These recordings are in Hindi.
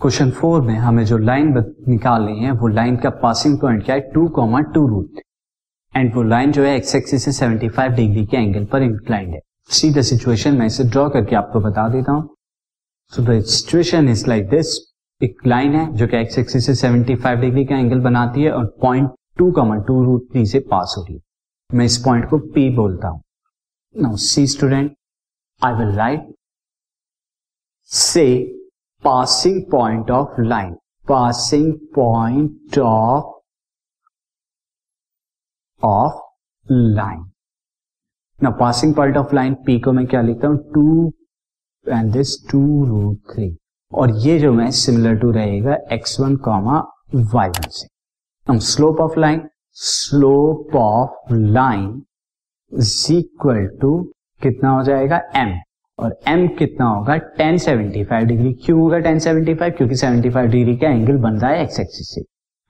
क्वेश्चन फोर में हमें जो लाइन निकालनी है, वो लाइन का पासिंग पॉइंट क्या है? Two comma two root. And वो लाइन जो है एक्स एक्सिस से 75 डिग्री के एंगल पर इंक्लाइंड है। सी द सिचुएशन मैं इसे ड्रॉ करके आपको बता देता हूँ। So the situation is like this एक लाइन है जो कि एक्स एक्सिस से 75 डिग्री का एंगल बनाती है और point two comma two root three से पास हो रही है। मैं इस पॉइंट को पी बोलता हूँ। Now see student I will write से passing point of line passing point of of line ना passing point of line P को मैं क्या लिखता हूँ? Two and this two root three और ये जो मैं सिमिलर टू रहेगा x one comma y one से। हम slope of line slope of line is equal to कितना हो जाएगा एम और m कितना होगा? 1075 डिग्री क्यों होगा 1075 क्योंकि 75 डिग्री का एंगल बन रहा है एक्स एक्सिस से।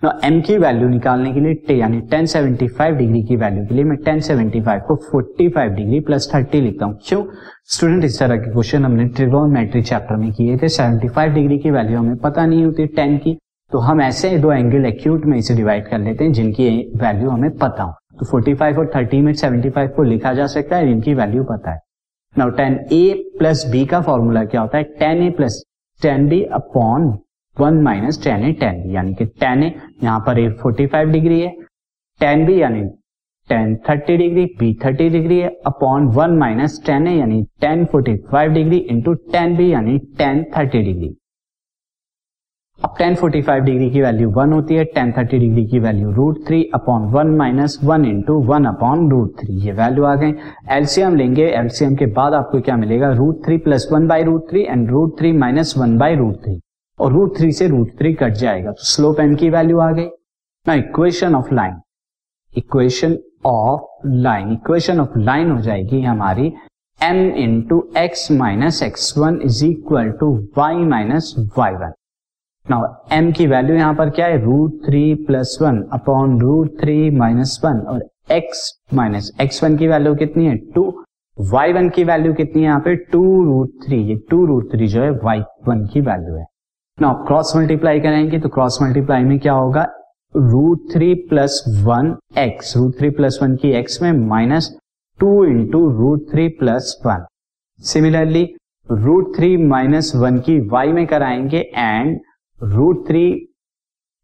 ना m की वैल्यू निकालने के लिए यानी 1075 डिग्री की वैल्यू के लिए मैं 1075 को 45 डिग्री प्लस 30 लिखता हूँ। क्यों? स्टूडेंट इस तरह के क्वेश्चन हमने ट्रिगोनोमेट्री चैप्टर में किए थे। 75 डिग्री की वैल्यू हमें पता नहीं होती 10 की। तो हम ऐसे दो एंगल एक्यूट में इसे डिवाइड कर लेते हैं, जिनकी वैल्यू हमें पता हो। तो 45 और 30 में 75 को लिखा जा सकता है जिनकी वैल्यू पता है। Now tan A plus B का फॉर्मूला क्या होता है? Tan A plus tan B upon one minus tan A tan B यानी कि टेन ए यहाँ पर ए फोर्टी फाइव डिग्री है। टेन बी यानी tan thirty degree B thirty degree है। Upon one minus tan A यानी tan forty five degree into tan B यानी टेन थर्टी डिग्री अब टेन फोर्टी फाइव डिग्री की वैल्यू वन होती है, टेन थर्टी डिग्री की value root three upon one minus one into one upon root three. ये वैल्यू आ गई। एलसीएम लेंगे। एलसीएम के बाद आपको क्या मिलेगा? Root three plus one by root three and root three minus one by root three. और रूट थ्री से रूट थ्री कट जाएगा। तो स्लोप एम की वैल्यू आ गई। ना equation of line equation of line equation of line हो जाएगी हमारी M into x minus x one is equal to y minus y one now m की वैल्यू यहाँ पर क्या है? Root three plus one upon root three minus one और x माइनस एक्स वन की वैल्यू कितनी है? टू वाई वन की वैल्यू कितनी है यहाँ पे? टू रूट थ्री ये टू रूट थ्री जो है वाई वन की वैल्यू है। नाउ क्रॉस मल्टीप्लाई करेंगे तो क्रॉस मल्टीप्लाई में क्या होगा? Root three plus one x root three plus one की एक्स में minus two into root three plus one similarly root three minus one की वाई में कराएँगे and root three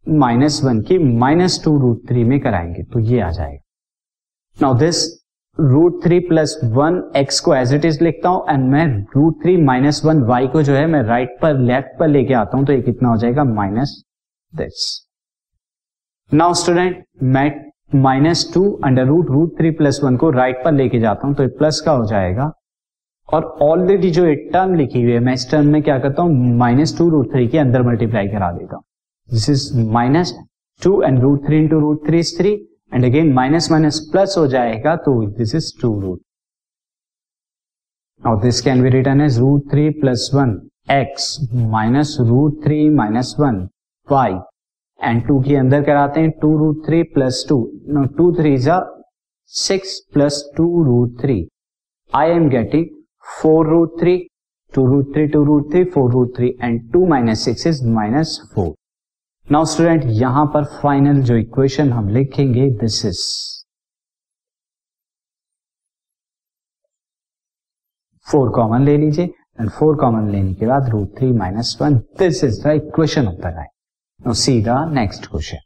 minus one की माइनस टू रूट थ्री में कराएँगे तो ये आ जाएगा। Now this root three plus one x को एज इट इज़ लिखता हूँ एंड मैं root three minus one y को जो है, मैं राइट right पर लेफ़्ट पर लेके आता हूँ तो ये कितना हो जाएगा? माइनस दिस नाउ स्टूडेंट मैं minus two under root root three plus one को राइट पर लेके जाता हूँ तो प्लस का हो जाएगा और ऑलरेडी जो एक टर्म लिखी हुई है, मैं इस टर्म में क्या करता हूँ? माइनस टू रूट थ्री के अंदर मल्टीप्लाई करा देता हूँ। This is minus two and root three into root three is three and again minus minus plus हो जाएगा तो दिस इज़ टू रूट और this can be written as root three plus one x minus root three minus one y and two के अंदर कराते हैं two root three plus two no two three जा six plus two root three I am getting four root three two root three two root three four root three and two minus six is minus four now student यहाँ पर फाइनल जो इक्वेशन हम लिखेंगे दिस इज़ फोर कॉमन ले लीजिए एंड फोर कॉमन लेने के बाद root three minus one this is the equation of the now see the next question